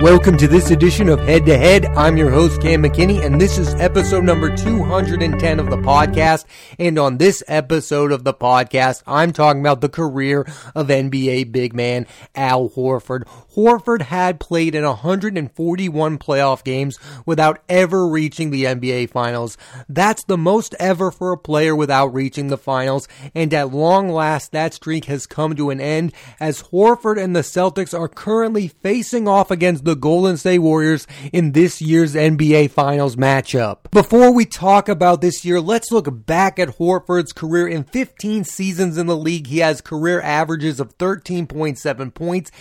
Welcome to this edition of Head to Head. I'm your host, Cam McKinney, and this is episode number 210 of the podcast. And on this episode of the podcast, I'm talking about the career of NBA big man Al Horford. Horford had played in 141 playoff games without ever reaching the NBA Finals. That's the most ever for a player without reaching the finals, and at long last, that streak has come to an end as Horford and the Celtics are currently facing off against the Golden State Warriors in this year's NBA Finals matchup. Before we talk about this year, let's look back at Horford's career. In 15 seasons in the league, he has career averages of 13.7 points,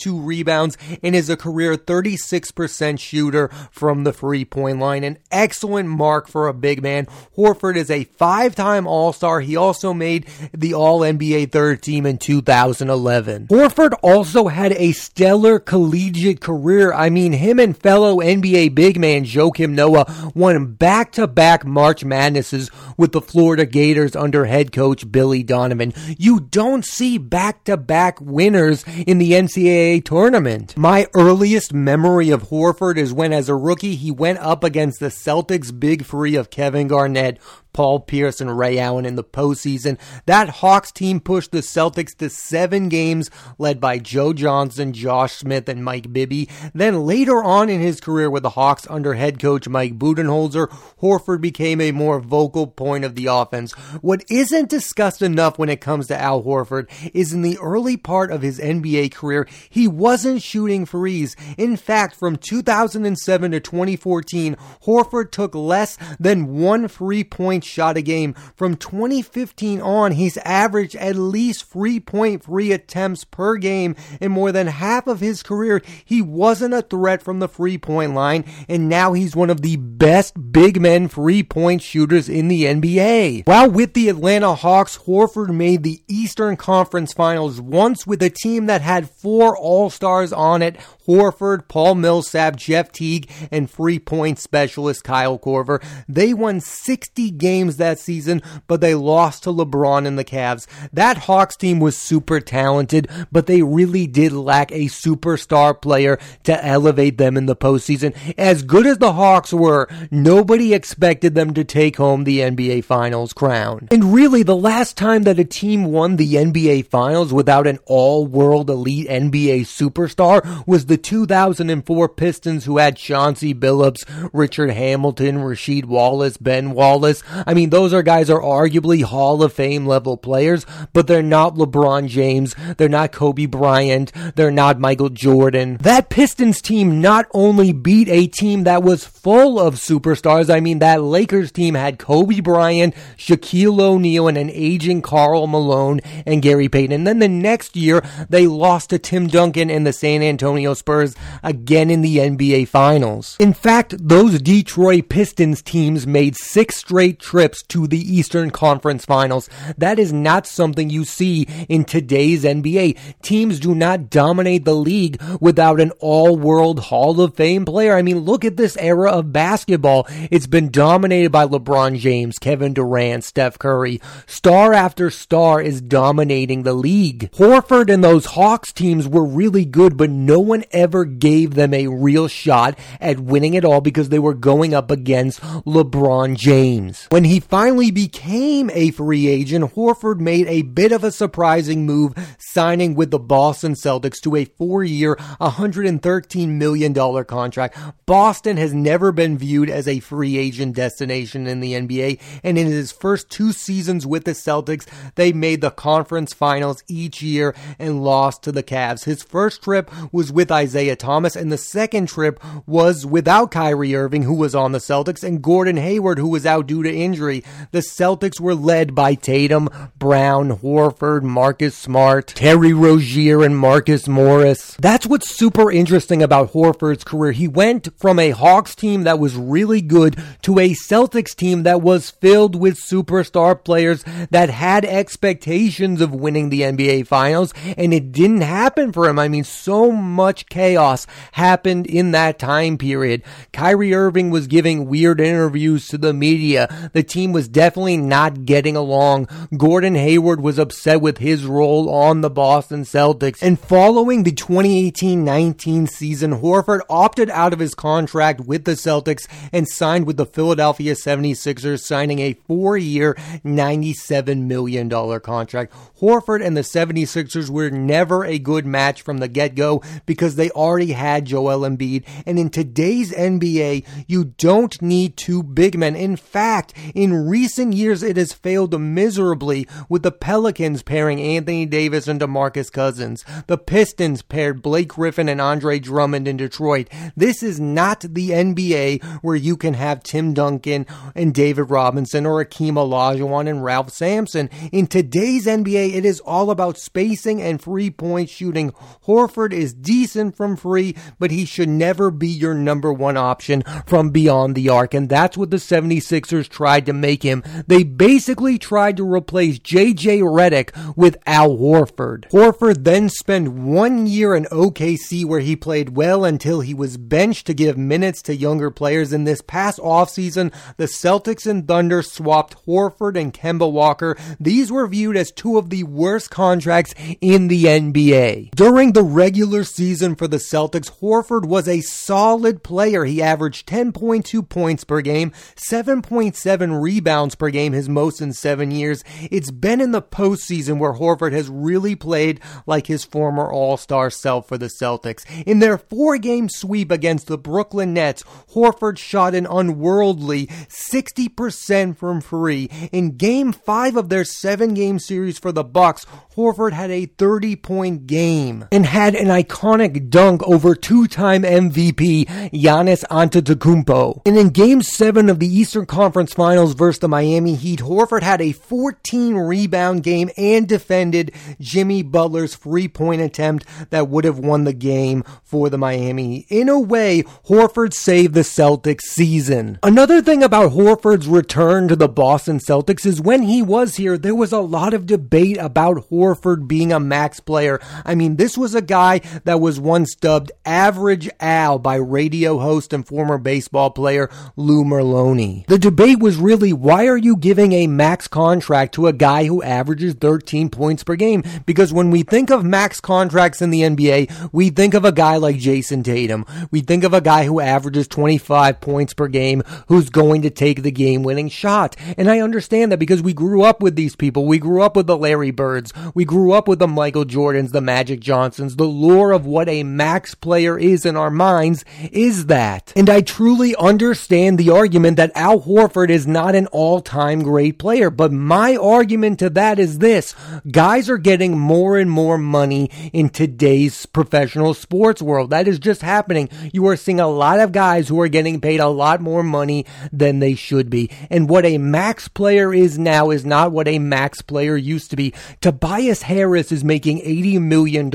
8.2 rebounds, and is a career 36% shooter from the free point line. An excellent mark for a big man. Horford is a five time All Star. He also made the All NBA third team in 2011. Horford also had a stellar collegiate collegiate career. I mean, him and fellow NBA big man Joakim Noah won back to back March Madnesses with the Florida Gators under head coach Billy Donovan. You don't see back to back winners in the NCAA tournament. My earliest memory of Horford is when, as a rookie, he went up against the Celtics big three of Kevin Garnett, Paul Pierce and Ray Allen in the postseason. That Hawks team pushed the Celtics to seven games, led by Joe Johnson, Josh Smith, and Mike Bibby. Then later on in his career with the Hawks under head coach Mike Budenholzer, Horford became a more vocal point of the offense. What isn't discussed enough when it comes to Al Horford is in the early part of his NBA career, he wasn't shooting threes. In fact, from 2007 to 2014, Horford took less than one free point points shot a game. From 2015 on, he's averaged at least 3.3 attempts per game. In more than half of his career, he wasn't a threat from the free point line, and now he's one of the best big men free point shooters in the NBA. While with the Atlanta Hawks, Horford made the Eastern Conference Finals once with a team that had four All Stars on it Horford, Paul Millsap, Jeff Teague, and free point specialist Kyle Korver. They won 60 games that season, but they lost to LeBron and the Cavs. That Hawks team was super talented, but they really did lack a superstar player to elevate them in the postseason. As good as the Hawks were, nobody expected them to take home the NBA Finals crown. And really, the last time that a team won the NBA Finals without an all-world elite NBA superstar was the 2004 Pistons who had Chauncey Billups, Richard Hamilton, Rasheed Wallace, Ben Wallace. I mean, those are guys are arguably Hall of Fame level players, but they're not LeBron James. They're not Kobe Bryant. They're not Michael Jordan. That Pistons team not only beat a team that was full of superstars. I mean, that Lakers team had Kobe Bryant, Shaquille O'Neal, and an aging Karl Malone and Gary Payton. And then the next year, they lost to Tim Duncan and the San Antonio Spurs Spurs again in the NBA Finals. In fact, those Detroit Pistons teams made six straight trips to the Eastern Conference Finals. That is not something you see in today's NBA. Teams do not dominate the league without an all-world Hall of Fame player. I mean, look at this era of basketball. It's been dominated by LeBron James, Kevin Durant, Steph Curry. Star after star is dominating the league. Horford and those Hawks teams were really good, but no one ever gave them a real shot at winning it all because they were going up against LeBron James. When he finally became a free agent, Horford made a bit of a surprising move, signing with the Boston Celtics to a four year, $113 million contract. Boston has never been viewed as a free agent destination in the NBA, and in his first two seasons with the Celtics, they made the conference finals each year and lost to the Cavs. His first trip was with Isaiah Thomas, and the second trip was without Kyrie Irving, who was on the Celtics, and Gordon Hayward, who was out due to injury. The Celtics were led by Tatum, Brown, Horford, Marcus Smart, Terry Rozier, and Marcus Morris. That's what's super interesting about Horford's career. He went from a Hawks team that was really good to a Celtics team that was filled with superstar players that had expectations of winning the NBA Finals, and it didn't happen for him. I mean, so much chaos happened in that time period. Kyrie Irving was giving weird interviews to the media. The team was definitely not getting along. Gordon Hayward was upset with his role on the Boston Celtics. And following the 2018-19 season, Horford opted out of his contract with the Celtics and signed with the Philadelphia 76ers, signing a four-year, $97 million contract. Horford and the 76ers were never a good match from the get-go because they already had Joel Embiid. And in today's NBA, you don't need two big men. In fact, in recent years, it has failed miserably with the Pelicans pairing Anthony Davis and DeMarcus Cousins. The Pistons paired Blake Griffin and Andre Drummond in Detroit. This is not the NBA where you can have Tim Duncan and David Robinson or Akeem Olajuwon and Ralph Sampson. In today's NBA, it is all about spacing and free point shooting. Horford is decent from free, but he should never be your number one option from beyond the arc. And that's what the 76ers tried to make him. They basically tried to replace JJ Redick with Al Horford. Horford then spent one year in OKC where he played well until he was benched to give minutes to younger players. In this past offseason, the Celtics and Thunder swapped Horford and Kemba Walker. These were viewed as two of the worst contracts in the NBA. During the regular season for the Celtics, Horford was a solid player. He averaged 10.2 points per game, 7.7 rebounds per game, his most in seven years. It's been in the postseason where Horford has really played like his former All Star self for the Celtics. In their four game sweep against the Brooklyn Nets, Horford shot an unworldly 60% from free. In game five of their seven game series for the Bucks, Horford had a 30 point game and had an iconic dunk over two time MVP Giannis Antetokounmpo. And in game seven of the Eastern Conference Finals versus the Miami Heat, Horford had a 14 rebound game and defended Jimmy Butler's free point attempt that would have won the game for the Miami. In a way, Horford saved the Celtics season. Another thing about Horford's return to the Boston Celtics is when he was here, there was a lot of debate about Horford being a max player. I mean, this was a guy that was once dubbed Average Al by radio host and former baseball player Lou Merloni. The debate was really why are you giving a max contract to a guy who averages 13 points per game? Because when we think of max contracts in the NBA, we think of a guy like Jayson Tatum. We think of a guy who averages 25 points per game who's going to take the game winning shot. And I understand that because we grew up with these people. We grew up with the Larry Birds. We grew up with the Michael Jordans, the Magic Johnsons. The lore of what a max player is in our minds is that. And I truly understand the argument that Al Horford is not an all-time great player. But my argument to that is this. Guys are getting more and more money in today's professional sports world. That is just happening. You are seeing a lot of guys who are getting paid a lot more money than they should be. And what a max player is now is not what a max player used to be. Tobias Harris is making $80 million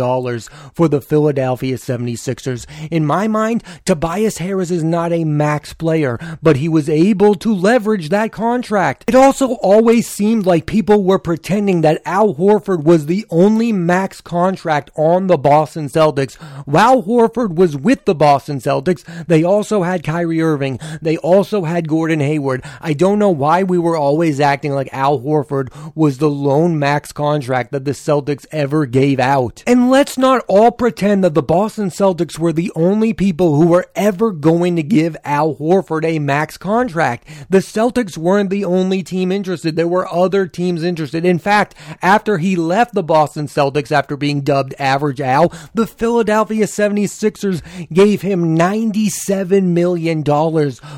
for the Philadelphia 76ers. In my mind, Tobias Harris is not a max player, but he was able to leverage that contract. It also always seemed like people were pretending that Al Horford was the only max contract on the Boston Celtics. While Horford was with the Boston Celtics, they also had Kyrie Irving. They also had Gordon Hayward. I don't know why we were always acting like Al Horford was the lone max contract that the Celtics ever gave out. And let's not all pretend that the Boston Celtics were the only people who were ever going to give Al Horford a max contract. The Celtics weren't the only team interested. There were other teams interested. In fact, after he left the Boston Celtics after being dubbed Average Al, the Philadelphia 76ers gave him $97 million.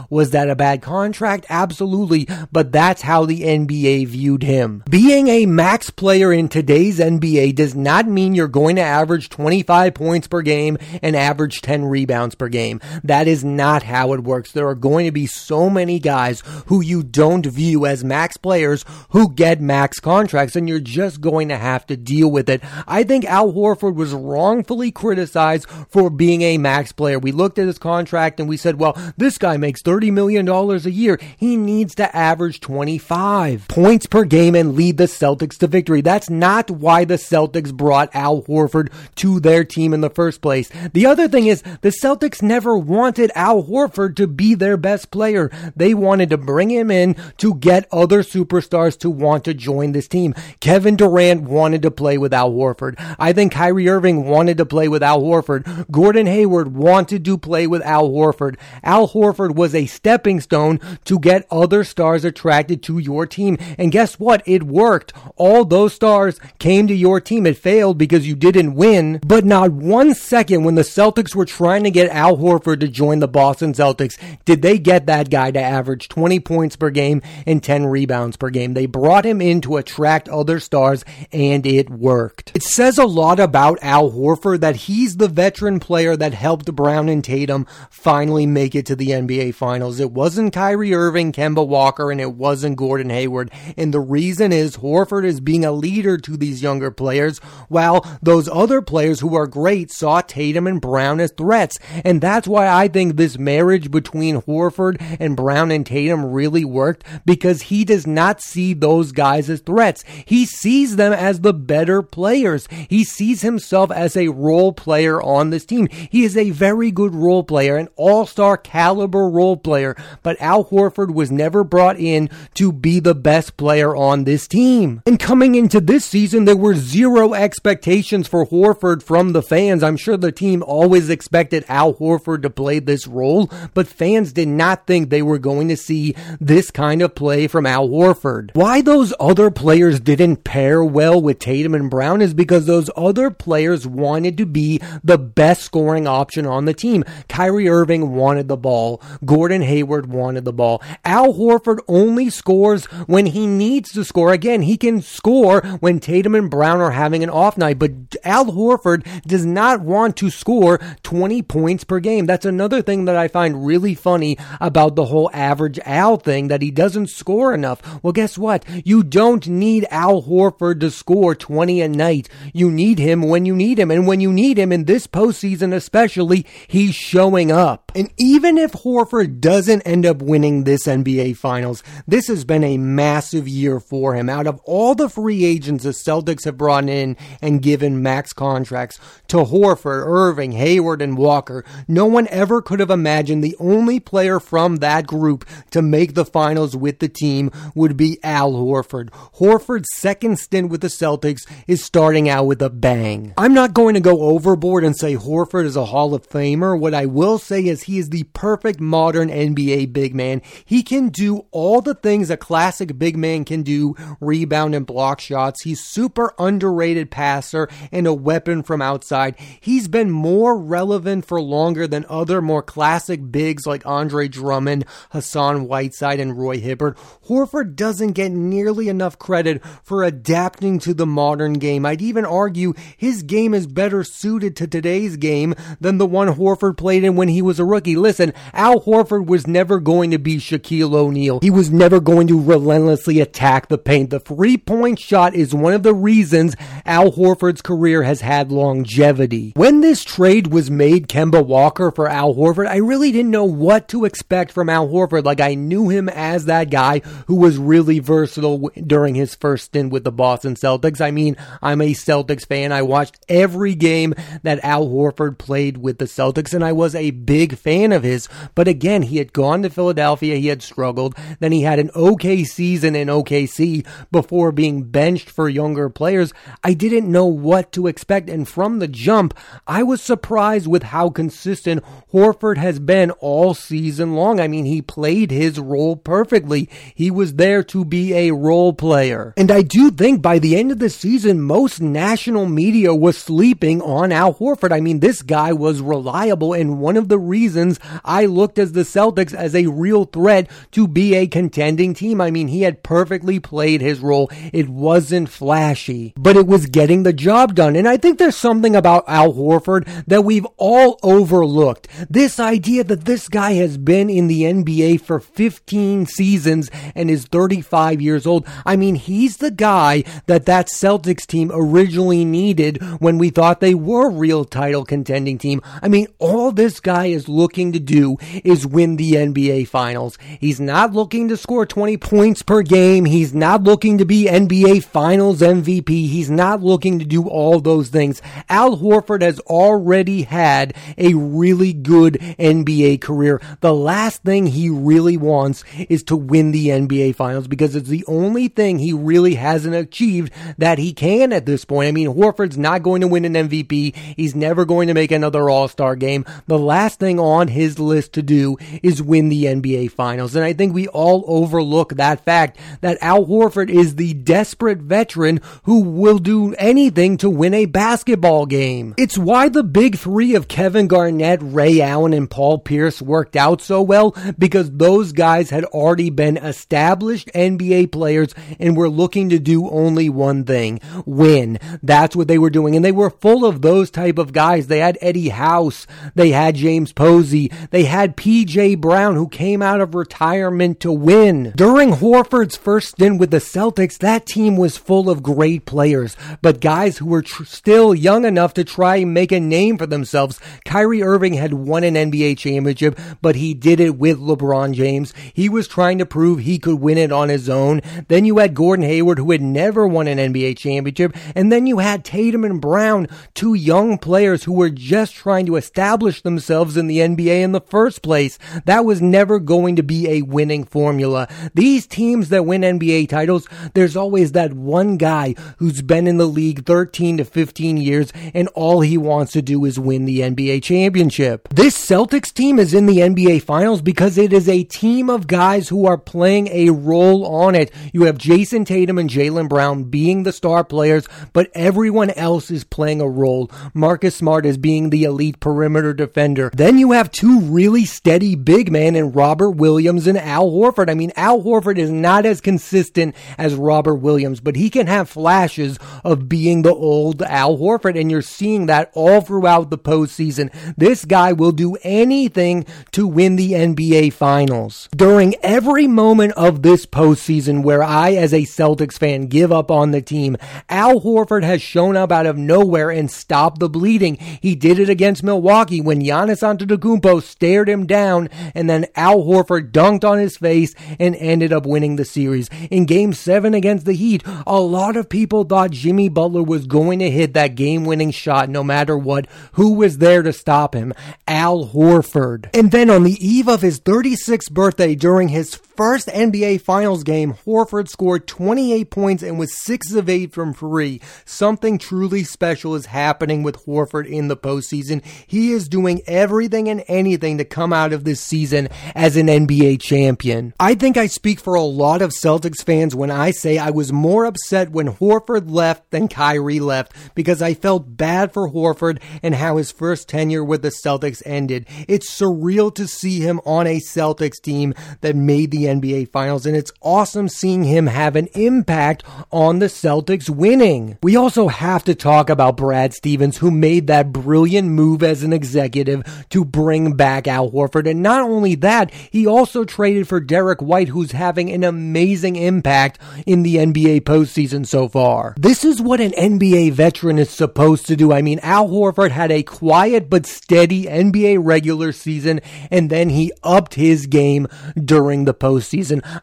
Was that a bad contract? Absolutely, but that's how the NBA viewed him. Being a max player in today's NBA does not mean you're going to average 25 points per game and average 10 rebounds per game. That is not how it works. There are going to be so many guys who you don't view as max players who get max contracts and you're just going to have to deal with it. I think Al Horford was wrongfully criticized for being a max player. We looked at his contract and we said, well, this guy makes $30 million a year. He needs to average 25 points per game and lead the Celtics to victory. That's not why the Celtics brought Al Horford to their team in the first first place. The other thing is the Celtics never wanted Al Horford to be their best player. They wanted to bring him in to get other superstars to want to join this team. Kevin Durant wanted to play with Al Horford. I think Kyrie Irving wanted to play with Al Horford. Gordon Hayward wanted to play with Al Horford. Al Horford was a stepping stone to get other stars attracted to your team. And guess what? It worked. All those stars came to your team. It failed because you didn't win, but not one second when the Celtics were trying to get Al Horford to join the Boston Celtics did they get that guy to average 20 points per game and 10 rebounds per game. They brought him in to attract other stars and it worked. It says a lot about Al Horford that he's the veteran player that helped Brown and Tatum finally make it to the NBA Finals. It wasn't Kyrie Irving, Kemba Walker, and it wasn't Gordon Hayward. And the reason is Horford is being a leader to these younger players, while those other players who are great saw Tatum and Brown as threats. And that's why I think this marriage between Horford and Brown and Tatum really worked because he does not see those guys as threats. He sees them as the better players. He sees himself as a role player on this team. He is a very good role player, an all-star caliber role player, but Al Horford was never brought in to be the best player on this team. And coming into this season, there were zero expectations for Horford from the fans. I'm sure the team always expected Al Horford to play this role, but fans did not think they were going to see this kind of play from Al Horford. Why those other players didn't pair well with Tatum and Brown is because those other players wanted to be the best scoring option on the team. Kyrie Irving wanted the ball. Gordon Hayward wanted the ball. Al Horford only scores when he needs to score. Again, he can score when Tatum and Brown are having an off night, but Al Horford does not want to score 20 points per game. That's another thing that I find really funny about the whole average Al thing that he doesn't score enough. Well, guess what? You don't need Al Horford to score 20 a night. You need him when you need him. And when you need him in this postseason, especially, he's showing up. And even if Horford doesn't end up winning this NBA Finals, this has been a massive year for him. Out of all the free agents the Celtics have brought in and given max contracts to Horford, Irving, Hayward, and Walker, no one ever could have imagined the only player from that group to make the finals with the team would be Al Horford. Horford's second stint with the Celtics is starting out with a bang. I'm not going to go overboard and say Horford is a Hall of Famer. What I will say is he is the perfect modern NBA big man. He can do all the things a classic big man can do rebound and block shots. He's super underrated passer and a weapon from outside. He's been more relevant for longer than other more classic bigs like Andre Drummond, Hassan Whiteside, and Roy Hibbert. Horford doesn't get nearly enough credit for adapting to the modern game. I'd even argue his game is better suited to today's game than the one Horford played in when he was a rookie. Listen, Al Horford was never going to be Shaquille O'Neal. He was never going to relentlessly attack the paint. The three point shot is one of the reasons Al Horford's career has had longevity. When this trade was made, Kemba Walker for Al Horford, I really didn't know what to expect from Al Horford. Like I knew him as that guy who was really versatile during his first stint with the Boston Celtics. I mean, I'm a Celtics fan. I watched every game that Al Horford played with the Celtics and I was a big fan of his, but again, he had gone to Philadelphia, he had struggled, then he had an okay season in OKC before being benched for younger players. I didn't know what to expect, and from the jump, I was surprised with how consistent Horford has been all season long. I mean, he played his role perfectly. He was there to be a role player. And I do think by the end of the season, most national media was sleeping on Al Horford. I mean, this guy was reliable, and one of the reasons I looked as the Celtics as a real threat to be a contending team. I mean, he had perfectly played his role. It wasn't flashy, but it was getting the job done. And I think there's something about Al Horford that we've all overlooked. This idea that this guy has been in the NBA for 15 seasons and is 35 years old. I mean, he's the guy that that Celtics team originally needed when we thought they were a real title contending team. I mean, all this guy is looking to do is win the NBA Finals. He's not looking to score 20 points per game. He's not looking to be NBA Finals MVP. He's not looking to do all those things. Al Horford Has already had a really good NBA career. The last thing he really wants is to win the NBA finals because it's the only thing he really hasn't achieved that he can at this point. I mean, Horford's not going to win an MVP. He's never going to make another All-Star game. The last thing on his list to do is win the NBA finals. And I think we all overlook that fact that Al Horford is the desperate veteran who will do anything to win a basketball game. Why the big three of Kevin Garnett, Ray Allen, and Paul Pierce worked out so well because those guys had already been established NBA players and were looking to do only one thing, win. That's what they were doing. And they were full of those type of guys. They had Eddie House. They had James Posey. They had PJ Brown who came out of retirement to win. During Horford's first stint with the Celtics, that team was full of great players, but guys who were tr- still young enough to try make a name for themselves. Kyrie Irving had won an NBA championship, but he did it with LeBron James. He was trying to prove he could win it on his own. Then you had Gordon Hayward, who had never won an NBA championship. And then you had Tatum and Brown, two young players who were just trying to establish themselves in the NBA in the first place. That was never going to be a winning formula. These teams that win NBA titles, there's always that one guy who's been in the league 13 to 15 years and all he wants to do is win the NBA championship. This Celtics team is in the NBA finals because it is a team of guys who are playing a role on it. You have Jayson Tatum and Jaylen Brown being the star players, but everyone else is playing a role. Marcus Smart is being the elite perimeter defender. Then you have two really steady big men in Robert Williams and Al Horford. I mean, Al Horford is not as consistent as Robert Williams, but he can have flashes of being the old Al Horford, and you're seeing that all throughout the postseason. This guy will do anything to win the NBA Finals. During every moment of this postseason where I, as a Celtics fan, give up on the team, Al Horford has shown up out of nowhere and stopped the bleeding. He did it against Milwaukee when Giannis Antetokounmpo stared him down, and then Al Horford dunked on his face and ended up winning the series. In Game 7 against the Heat, a lot of people thought Jimmy Butler was going to hit that game-winning shot no matter what. Who was there to stop him? Al Horford. And then on the eve of his 36th birthday during his first NBA Finals game, Horford scored 28 points and was 6 of 8 from three. Something truly special is happening with Horford in the postseason. He is doing everything and anything to come out of this season as an NBA champion. I think I speak for a lot of Celtics fans when I say I was more upset when Horford left than Kyrie left because I felt bad for Horford and how his first tenure with the Celtics ended. It's surreal to see him on a Celtics team that made the NBA Finals, and it's awesome seeing him have an impact on the Celtics winning. We also have to talk about Brad Stevens, who made that brilliant move as an executive to bring back Al Horford. And not only that, he also traded for Derrick White, who's having an amazing impact in the NBA postseason so far. This is what an NBA veteran is supposed to do. I mean, Al Horford had a quiet but steady NBA regular season, and then he upped his game during the postseason.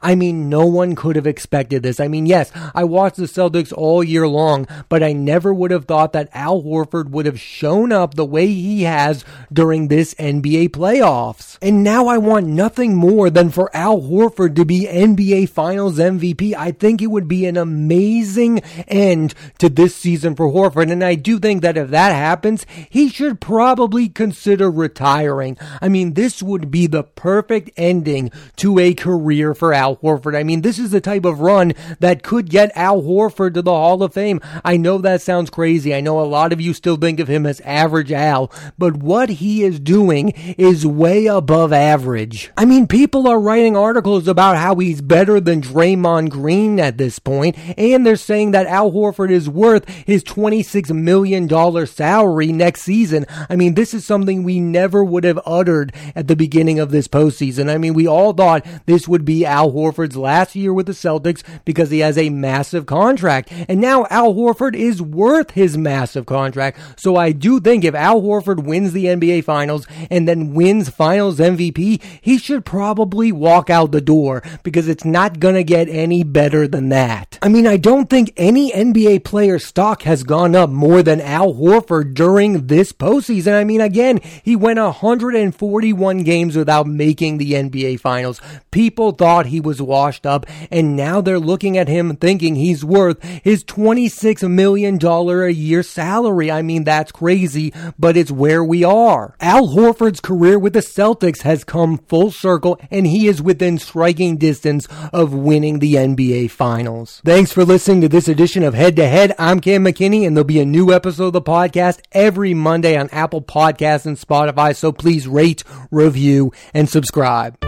I mean, no one could have expected this. I mean, yes, I watched the Celtics all year long, but I never would have thought that Al Horford would have shown up the way he has during this NBA playoffs. And now I want nothing more than for Al Horford to be NBA Finals MVP. I think it would be an amazing end to this season for Horford. And I do think that if that happens, he should probably consider retiring. I mean, this would be the perfect ending to a career for Al Horford. I mean, this is the type of run that could get Al Horford to the Hall of Fame. I know that sounds crazy. I know a lot of you still think of him as average Al, but what he is doing is way above average. I mean, people are writing articles about how he's better than Draymond Green at this point, and they're saying that Al Horford is worth his $26 million salary next season. I mean, this is something we never would have uttered at the beginning of this postseason. I mean, we all thought this be Al Horford's last year with the Celtics because he has a massive contract. And now Al Horford is worth his massive contract. So I do think if Al Horford wins the NBA Finals and then wins Finals MVP, he should probably walk out the door because it's not going to get any better than that. I mean, I don't think any NBA player stock has gone up more than Al Horford during this postseason. I mean, again, he went 141 games without making the NBA Finals. People thought he was washed up, and now they're looking at him thinking he's worth his $26 million a year salary. I mean, that's crazy, but it's where we are. Al Horford's career with the Celtics has come full circle, and he is within striking distance of winning the NBA Finals. Thanks for listening to this edition of Head to Head. I'm Cam McKinney, and there'll be a new episode of the podcast every Monday on Apple Podcasts and Spotify, so please rate, review, and subscribe.